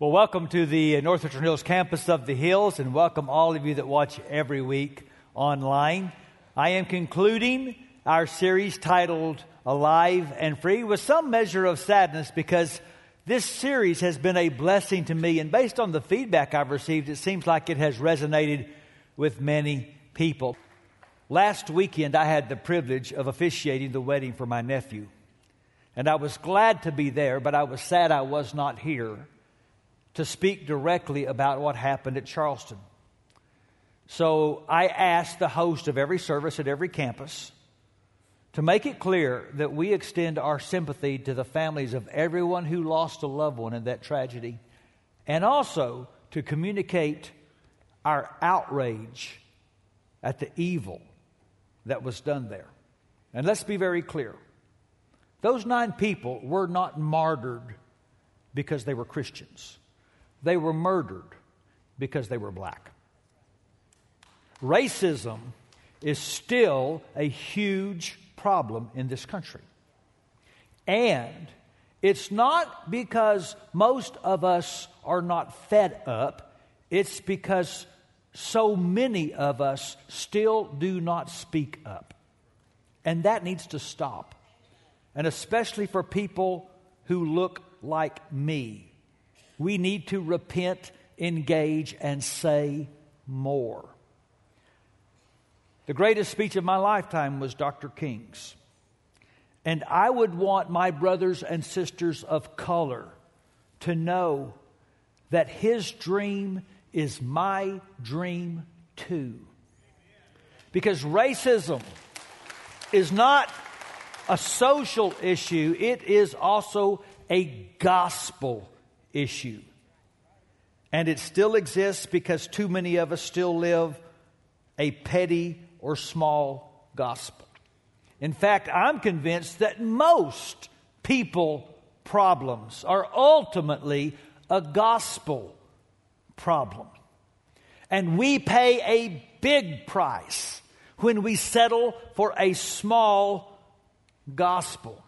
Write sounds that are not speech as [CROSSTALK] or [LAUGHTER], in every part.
Well, welcome to the Northwestern Hills campus of the Hills, and welcome all of you that watch every week online. I am concluding our series titled Alive and Free with some measure of sadness because this series has been a blessing to me, and based on the feedback I've received, it seems like it has resonated with many people. Last weekend, I had the privilege of officiating the wedding for my nephew, and I was glad to be there, but I was sad I was not here to speak directly about what happened at Charleston. So I asked the host of every service at every campus to make it clear that we extend our sympathy to the families of everyone who lost a loved one in that tragedy, and also to communicate our outrage at the evil that was done there. And let's be very clear those nine people were not martyred because they were Christians. They were murdered because they were black. Racism is still a huge problem in this country. And it's not because most of us are not fed up, it's because so many of us still do not speak up. And that needs to stop. And especially for people who look like me we need to repent, engage, and say more. The greatest speech of my lifetime was Dr. King's. And I would want my brothers and sisters of color to know that his dream is my dream too. Because racism is not a social issue, it is also a gospel issue. And it still exists because too many of us still live a petty or small gospel. In fact, I'm convinced that most people problems are ultimately a gospel problem. And we pay a big price when we settle for a small gospel.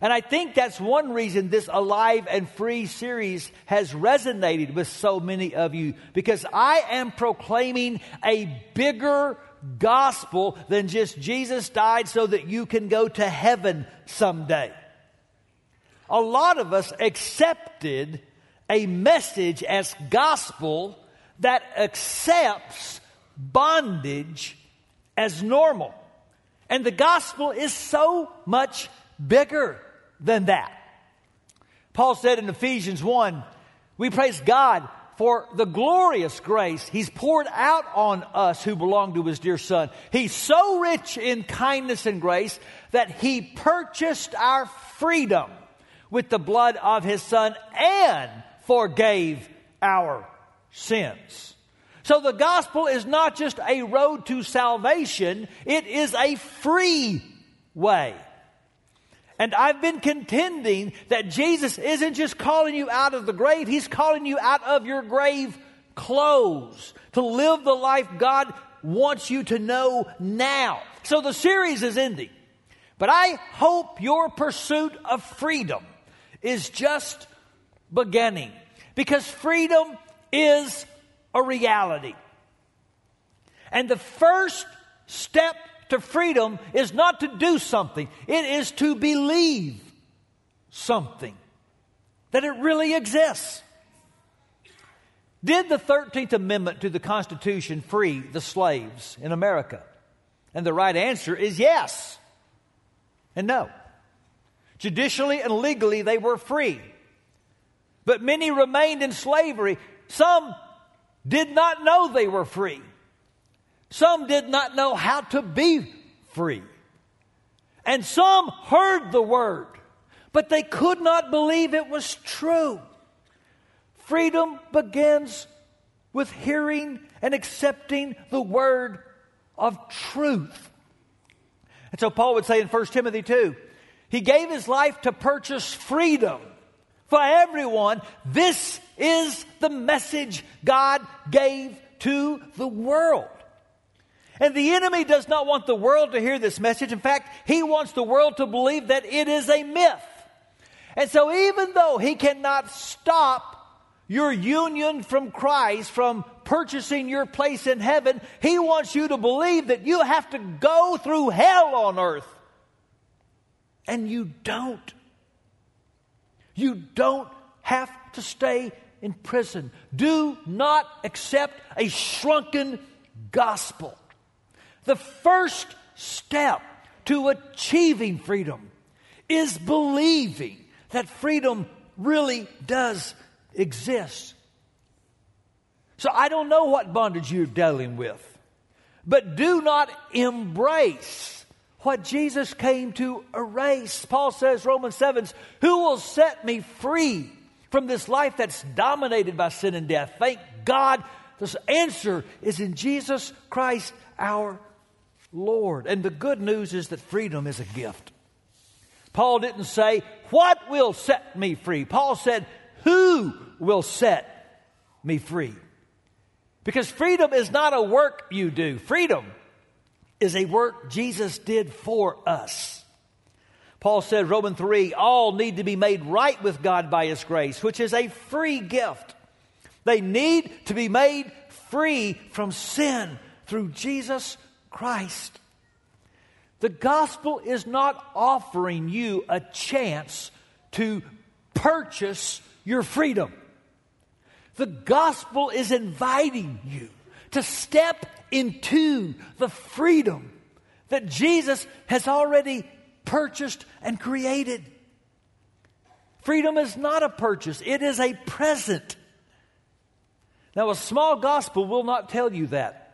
And I think that's one reason this Alive and Free series has resonated with so many of you because I am proclaiming a bigger gospel than just Jesus died so that you can go to heaven someday. A lot of us accepted a message as gospel that accepts bondage as normal. And the gospel is so much bigger than that. Paul said in Ephesians 1, we praise God for the glorious grace He's poured out on us who belong to His dear Son. He's so rich in kindness and grace that He purchased our freedom with the blood of His Son and forgave our sins. So the gospel is not just a road to salvation, it is a free way. And I've been contending that Jesus isn't just calling you out of the grave, He's calling you out of your grave clothes to live the life God wants you to know now. So the series is ending. But I hope your pursuit of freedom is just beginning because freedom is a reality. And the first step to freedom is not to do something, it is to believe something, that it really exists. Did the 13th Amendment to the Constitution free the slaves in America? And the right answer is yes and no. Judicially and legally, they were free. But many remained in slavery. Some did not know they were free. Some did not know how to be free. And some heard the word, but they could not believe it was true. Freedom begins with hearing and accepting the word of truth. And so Paul would say in 1 Timothy 2 he gave his life to purchase freedom for everyone. This is the message God gave to the world. And the enemy does not want the world to hear this message. In fact, he wants the world to believe that it is a myth. And so, even though he cannot stop your union from Christ, from purchasing your place in heaven, He wants you to believe that you have to go through hell on earth. And you don't. You don't have to stay in prison. Do not accept a shrunken gospel. The first step to achieving freedom is believing that freedom really does exist. So I don't know what bondage you're dealing with, but do not embrace what Jesus came to erase. Paul says, Romans 7, who will set me free from this life that's dominated by sin and death? Thank God. The answer is in Jesus Christ our Lord. And the good news is that freedom is a gift. Paul didn't say, What will set me free? Paul said, Who will set me free? Because freedom is not a work you do, freedom is a work Jesus did for us. Paul said, Romans 3, all need to be made right with God by His grace, which is a free gift. They need to be made free from sin through Jesus Christ. The gospel is not offering you a chance to purchase your freedom. The gospel is inviting you to step into the freedom that Jesus has already purchased and created. Freedom is not a purchase, it is a present. Now, a small gospel will not tell you that.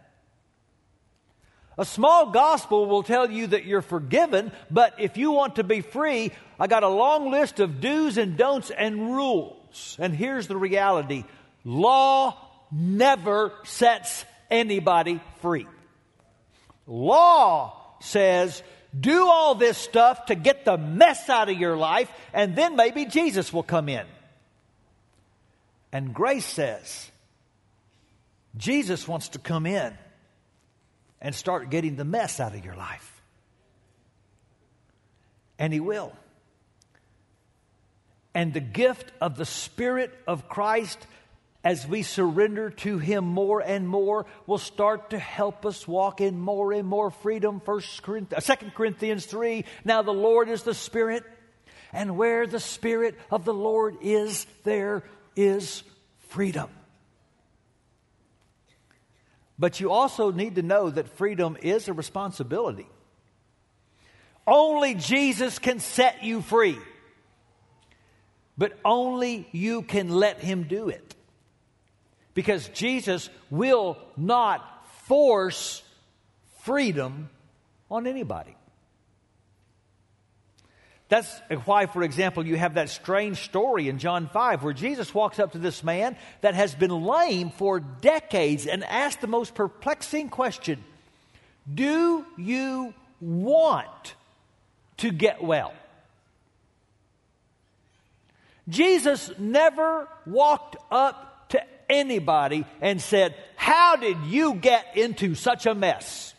A small gospel will tell you that you're forgiven, but if you want to be free, I got a long list of do's and don'ts and rules. And here's the reality law never sets anybody free. Law says, do all this stuff to get the mess out of your life, and then maybe Jesus will come in. And grace says, Jesus wants to come in and start getting the mess out of your life. And He will. And the gift of the Spirit of Christ, as we surrender to Him more and more, will start to help us walk in more and more freedom. First Corinthians, uh, 2 Corinthians 3 Now the Lord is the Spirit, and where the Spirit of the Lord is, there is freedom. But you also need to know that freedom is a responsibility. Only Jesus can set you free, but only you can let Him do it. Because Jesus will not force freedom on anybody. That's why, for example, you have that strange story in John 5 where Jesus walks up to this man that has been lame for decades and asks the most perplexing question Do you want to get well? Jesus never walked up to anybody and said, How did you get into such a mess?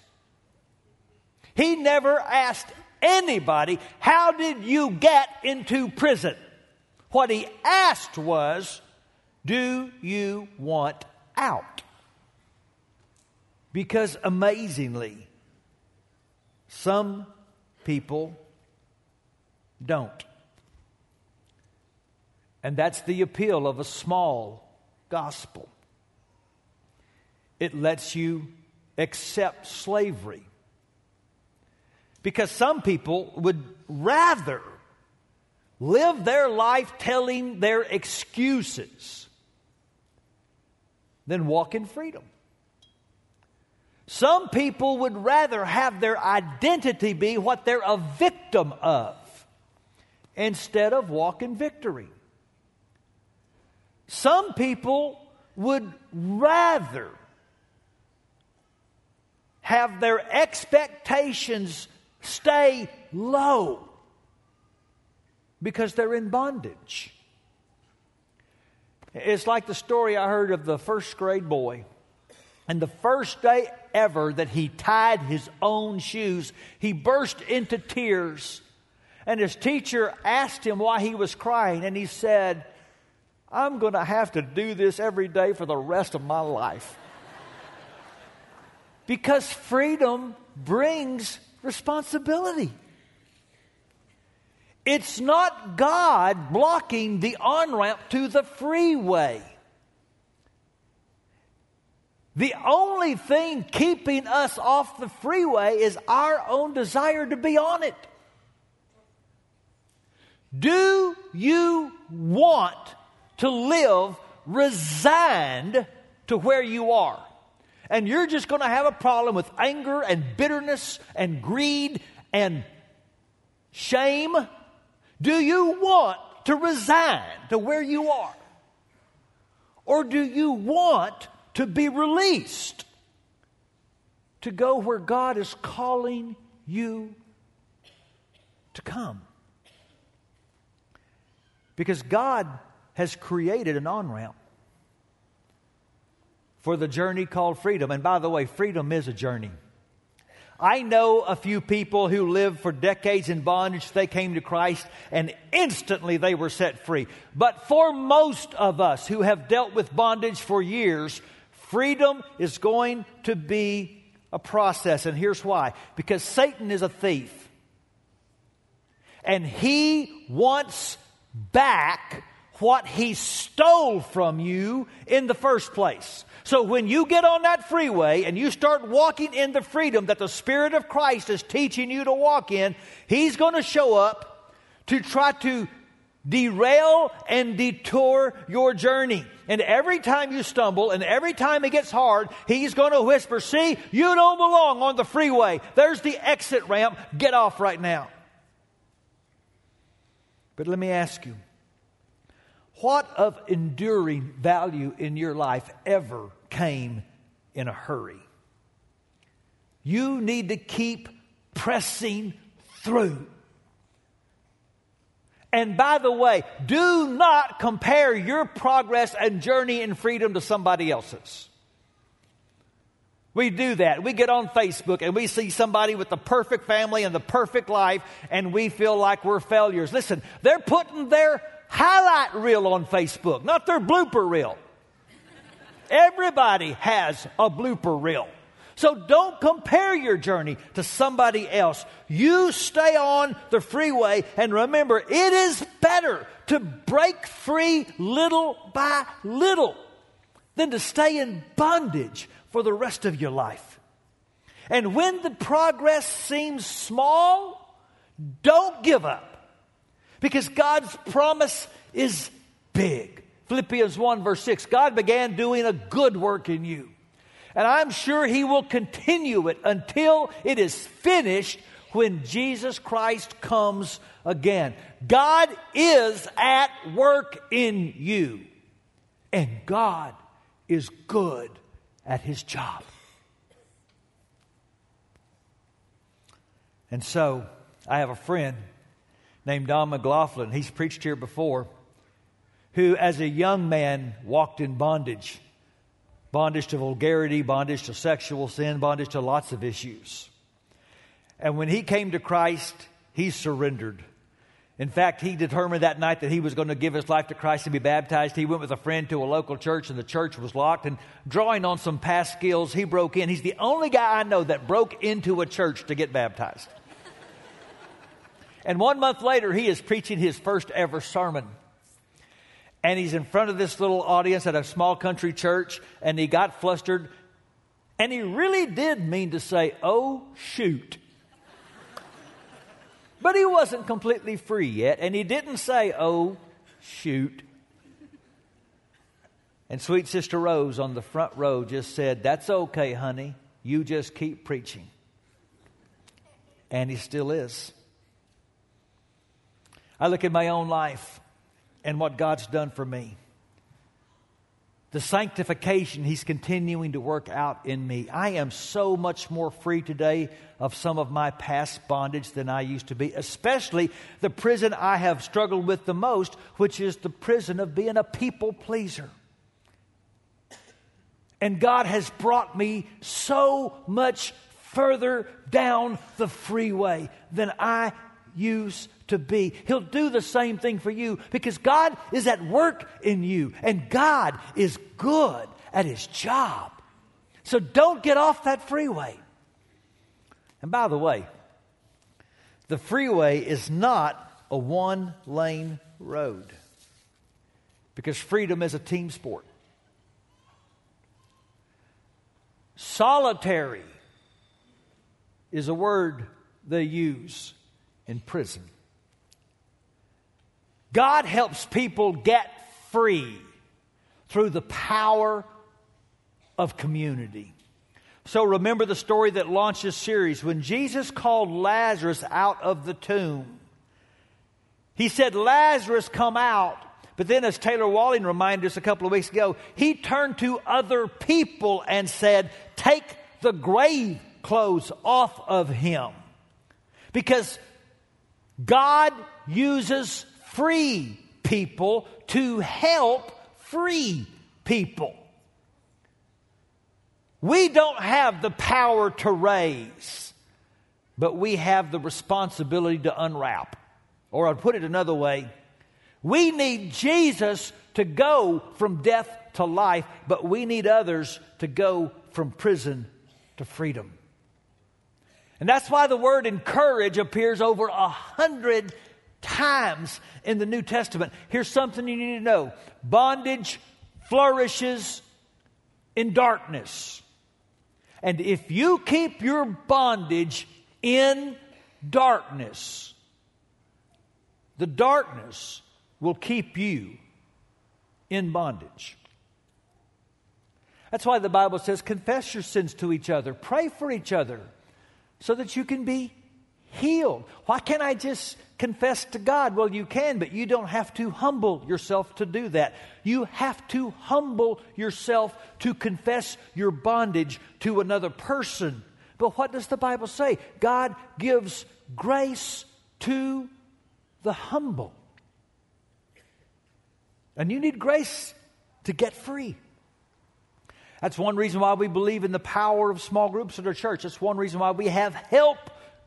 He never asked anybody, How did you get into prison? What he asked was, Do you want out? Because amazingly, some people don't. And that's the appeal of a small gospel. It lets you accept slavery because some people would rather live their life telling their excuses than walk in freedom. Some people would rather have their identity be what they're a victim of instead of walk in victory. Some people would rather have their expectations stay low because they're in bondage. It's like the story I heard of the first grade boy. And the first day ever that he tied his own shoes, he burst into tears. And his teacher asked him why he was crying, and he said, I'm going to have to do this every day for the rest of my life. [LAUGHS] because freedom brings responsibility. It's not God blocking the on ramp to the freeway. The only thing keeping us off the freeway is our own desire to be on it. Do you want to live resigned to where you are? And you're just going to have a problem with anger and bitterness and greed and shame? Do you want to resign to where you are? Or do you want to be released to go where God is calling you to come? Because God has created an on ramp for the journey called freedom. And by the way, freedom is a journey. I know a few people who lived for decades in bondage. They came to Christ and instantly they were set free. But for most of us who have dealt with bondage for years, freedom is going to be a process. And here's why because Satan is a thief. And he wants back what he stole from you in the first place. So when you get on that freeway and you start walking in the freedom that the Spirit of Christ is teaching you to walk in, he's going to show up to try to derail and detour your journey. And every time you stumble and every time it gets hard, he's going to whisper, See, you don't belong on the freeway. There's the exit ramp. Get off right now. But let me ask you what of enduring value in your life ever came in a hurry? You need to keep pressing through. And by the way, do not compare your progress and journey in freedom to somebody else's. We do that. We get on Facebook and we see somebody with the perfect family and the perfect life, and we feel like we're failures. Listen, they're putting their highlight reel on Facebook, not their blooper reel. Everybody has a blooper reel. So don't compare your journey to somebody else. You stay on the freeway and remember, it is better to break free little by little than to stay in bondage for the rest of your life. And when the progress seems small, don't give up because God's promise is big. Philippians 1, verse 6 God began doing a good work in you. And I'm sure He will continue it until it is finished when Jesus Christ comes again. God is at work in you, and God is good at his job. And so I have a friend named Don McLaughlin. He's preached here before, who, as a young man, walked in bondage bondage to vulgarity, bondage to sexual sin, bondage to lots of issues. And when he came to Christ, he surrendered. In fact, he determined that night that he was going to give his life to Christ and be baptized. He went with a friend to a local church, and the church was locked. And drawing on some past skills, he broke in. He's the only guy I know that broke into a church to get baptized. And one month later, he is preaching his first ever sermon. And he's in front of this little audience at a small country church, and he got flustered. And he really did mean to say, Oh, shoot. But he wasn't completely free yet, and he didn't say, Oh, shoot. And sweet Sister Rose on the front row just said, That's okay, honey. You just keep preaching. And he still is. I look at my own life and what God's done for me the sanctification He's continuing to work out in me. I am so much more free today of some of my past bondage than I used to be, especially the prison I have struggled with the most, which is the prison of being a people pleaser. And God has brought me so much further down the freeway than I used to be. He'll do the same thing for you because God is at work in you and God is good at His job. So don't get off that freeway. And by the way, the freeway is not a one lane road because freedom is a team sport. Solitary is a word they use in prison. God helps people get free through the power of community. So remember the story that launched this series. When Jesus called Lazarus out of the tomb, he said, Lazarus, come out. But then, as Taylor Walling reminded us a couple of weeks ago, he turned to other people and said, Take the grave clothes off of him. Because God uses free people to help free people. We don't have the power to raise, but we have the responsibility to unwrap. Or I'd put it another way we need Jesus to go from death to life, but we need others to go from prison to freedom. And that's why the word encourage appears over a hundred times in the New Testament. Here's something you need to know bondage flourishes in darkness. And if you keep your bondage in darkness, the darkness will keep you in bondage. That's why the Bible says, confess your sins to each other, pray for each other, so that you can be healed. Why can't I just confess to God? Well, you can, but you don't have to humble yourself to do that. You have to humble yourself to confess your bondage to another person. But what does the Bible say? God gives grace to the humble. And you need grace to get free. That's one reason why we believe in the power of small groups at our church. That's one reason why we have help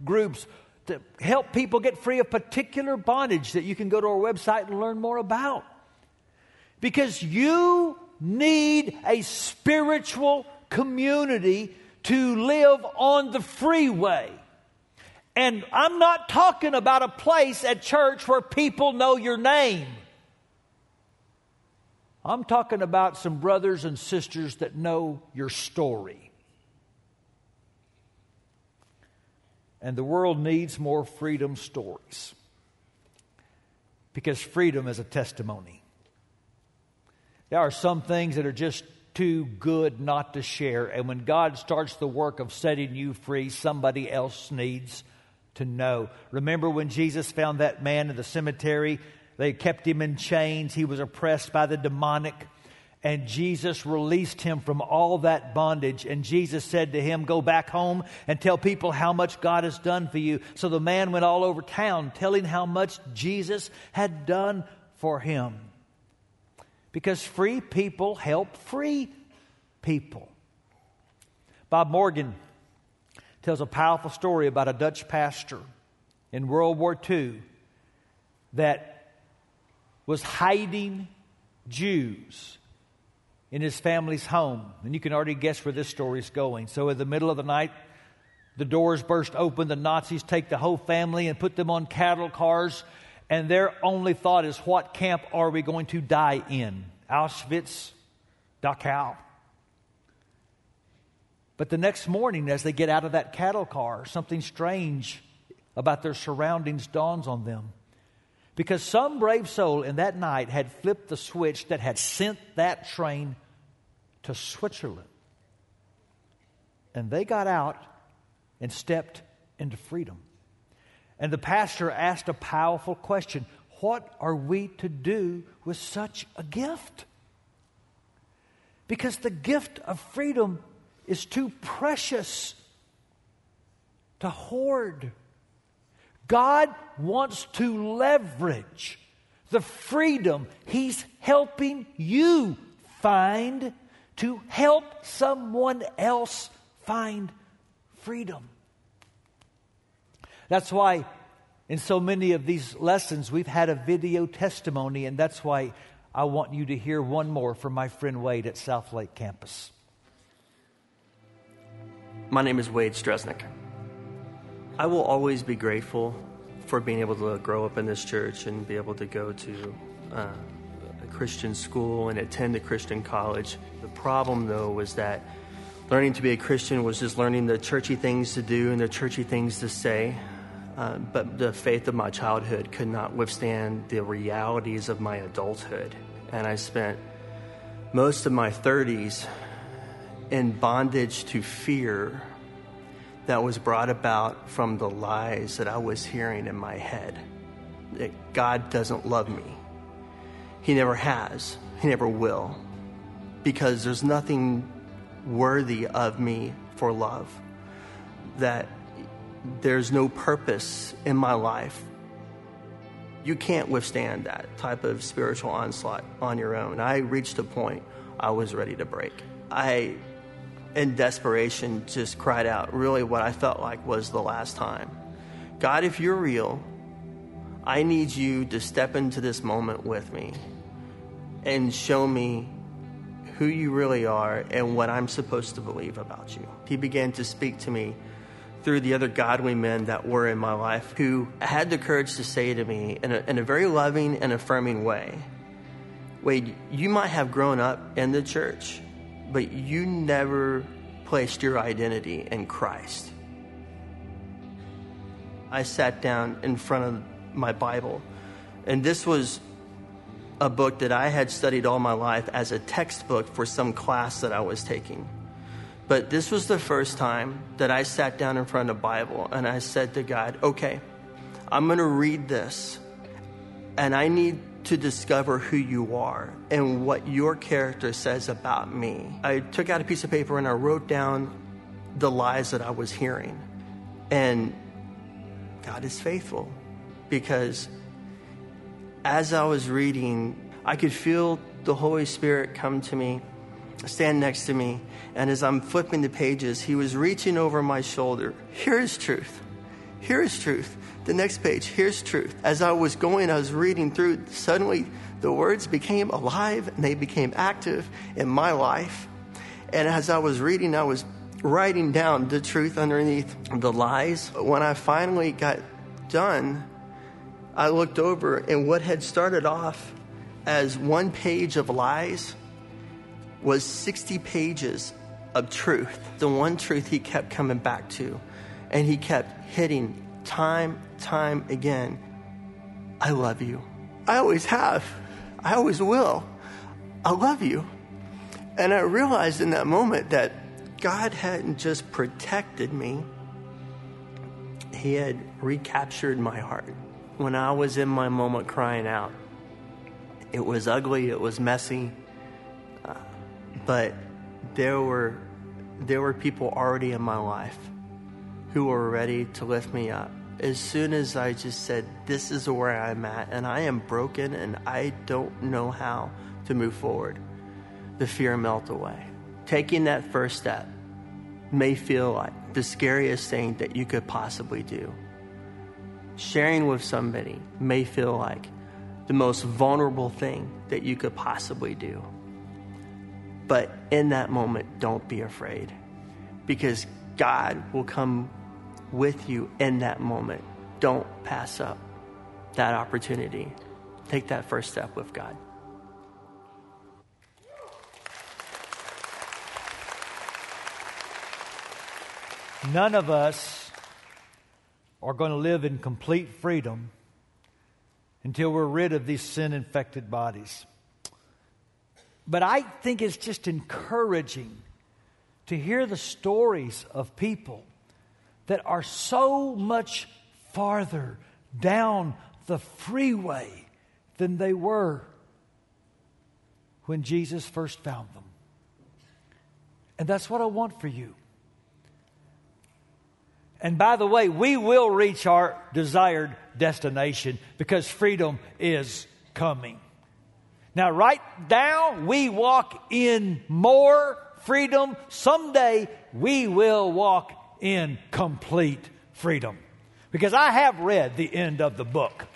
groups to help people get free of particular bondage that you can go to our website and learn more about. Because you need a spiritual community to live on the freeway. And I'm not talking about a place at church where people know your name. I'm talking about some brothers and sisters that know your story. And the world needs more freedom stories because freedom is a testimony. There are some things that are just too good not to share. And when God starts the work of setting you free, somebody else needs to know. Remember when Jesus found that man in the cemetery they kept him in chains. He was oppressed by the demonic. And Jesus released him from all that bondage. And Jesus said to him, Go back home and tell people how much God has done for you. So the man went all over town telling how much Jesus had done for him. Because free people help free people. Bob Morgan tells a powerful story about a Dutch pastor in World War II that was hiding Jews in his family's home. And you can already guess where this story is going. So, in the middle of the night, the doors burst open. The Nazis take the whole family and put them on cattle cars. And their only thought is, what camp are we going to die in? Auschwitz, Dachau. But the next morning, as they get out of that cattle car, something strange about their surroundings dawns on them. Because some brave soul in that night had flipped the switch that had sent that train to Switzerland. And they got out and stepped into freedom. And the pastor asked a powerful question What are we to do with such a gift? Because the gift of freedom is too precious to hoard. God wants to leverage the freedom He's helping you find to help someone else find freedom. That's why in so many of these lessons, we've had a video testimony, and that's why I want you to hear one more from my friend Wade at Southlake campus. My name is Wade Stresnick. I will always be grateful for being able to grow up in this church and be able to go to uh, a Christian school and attend a Christian college. The problem, though, was that learning to be a Christian was just learning the churchy things to do and the churchy things to say. Uh, but the faith of my childhood could not withstand the realities of my adulthood. And I spent most of my 30s in bondage to fear that was brought about from the lies that I was hearing in my head that God doesn't love me. He never has, He never will, because there's nothing worthy of me for love. That there's no purpose in my life. You can't withstand that type of spiritual onslaught on your own. I reached a point I was ready to break. I, in desperation, just cried out really what I felt like was the last time God, if you're real, I need you to step into this moment with me and show me who you really are and what I'm supposed to believe about you. He began to speak to me through the other godly men that were in my life who had the courage to say to me in a, in a very loving and affirming way Wade, you might have grown up in the church, but you never placed your identity in Christ. I sat down in front of my Bible, and this was a book that I had studied all my life as a textbook for some class that I was taking. But this was the first time that I sat down in front of the Bible and I said to God, okay, I'm going to read this and I need to discover who you are and what your character says about me. I took out a piece of paper and I wrote down the lies that I was hearing. And God is faithful because as I was reading, I could feel the Holy Spirit come to me stand next to me, and as I'm flipping the pages, he was reaching over my shoulder. Here is truth. Here is truth. The next page, here's truth. As I was going, I was reading through, suddenly the words became alive and they became active in my life. And as I was reading, I was writing down the truth underneath the lies. When I finally got done, I looked over, and what had started off as one page of lies was 60 pages of truth, the one truth he kept coming back to. And he kept hitting time, time again. I love you. I always have. I always will. I love you. And I realized in that moment that God hadn't just protected me, He had recaptured my heart. When I was in my moment crying out, it was ugly, it was messy, uh, but there were there were people already in my life who were ready to lift me up. As soon as I just said, This is where I'm at, and I am broken, and I don't know how to move forward, the fear melt away. Taking that first step may feel like the scariest thing that you could possibly do. Sharing with somebody may feel like the most vulnerable thing that you could possibly do. But in that moment, don't be afraid because God will come with you in that moment. Don't pass up that opportunity. Take that first step with God. None of us are going to live in complete freedom until we're rid of these sin infected bodies. But I think it's just encouraging to hear the stories of people that are so much farther down the freeway than they were when Jesus first found them. And that's what I want for you. And by the way, we will reach our desired destination because freedom is coming. Now, right now, we walk in more freedom. Someday, we will walk in complete freedom. Because I have read the end of the book.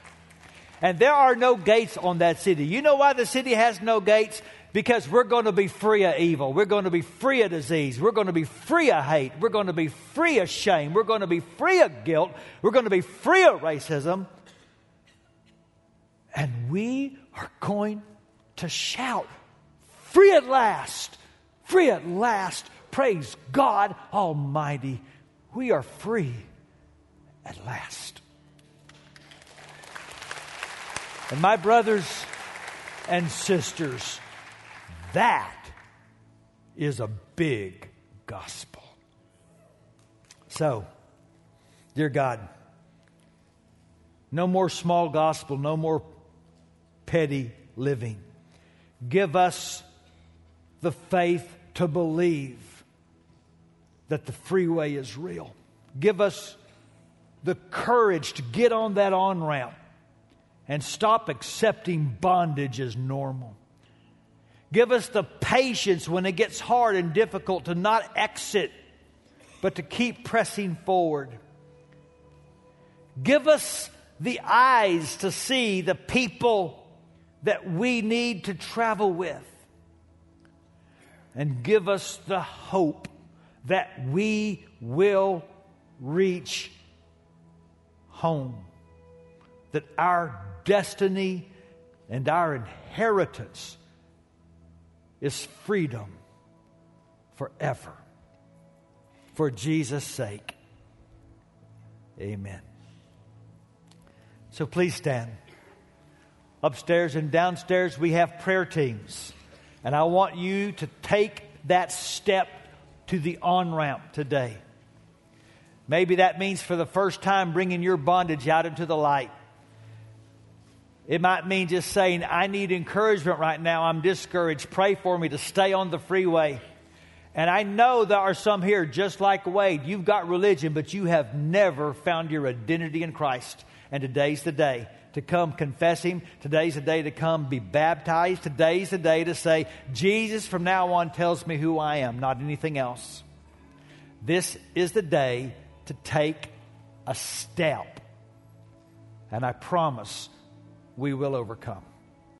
And there are no gates on that city. You know why the city has no gates? Because we're going to be free of evil. We're going to be free of disease. We're going to be free of hate. We're going to be free of shame. We're going to be free of guilt. We're going to be free of racism. And we are going to shout, free at last, free at last. Praise God Almighty. We are free at last. And my brothers and sisters, that is a big gospel. So, dear God, no more small gospel, no more petty living. Give us the faith to believe that the freeway is real. Give us the courage to get on that on ramp and stop accepting bondage as normal. Give us the patience when it gets hard and difficult to not exit, but to keep pressing forward. Give us the eyes to see the people that we need to travel with. And give us the hope that we will reach home. That our destiny and our inheritance is freedom forever. For Jesus' sake. Amen. So please stand. Upstairs and downstairs, we have prayer teams. And I want you to take that step to the on ramp today. Maybe that means for the first time bringing your bondage out into the light. It might mean just saying, I need encouragement right now. I'm discouraged. Pray for me to stay on the freeway. And I know there are some here, just like Wade. You've got religion, but you have never found your identity in Christ. And today's the day to come confess Him. Today's the day to come be baptized. Today's the day to say, Jesus from now on tells me who I am, not anything else. This is the day to take a step. And I promise we will overcome.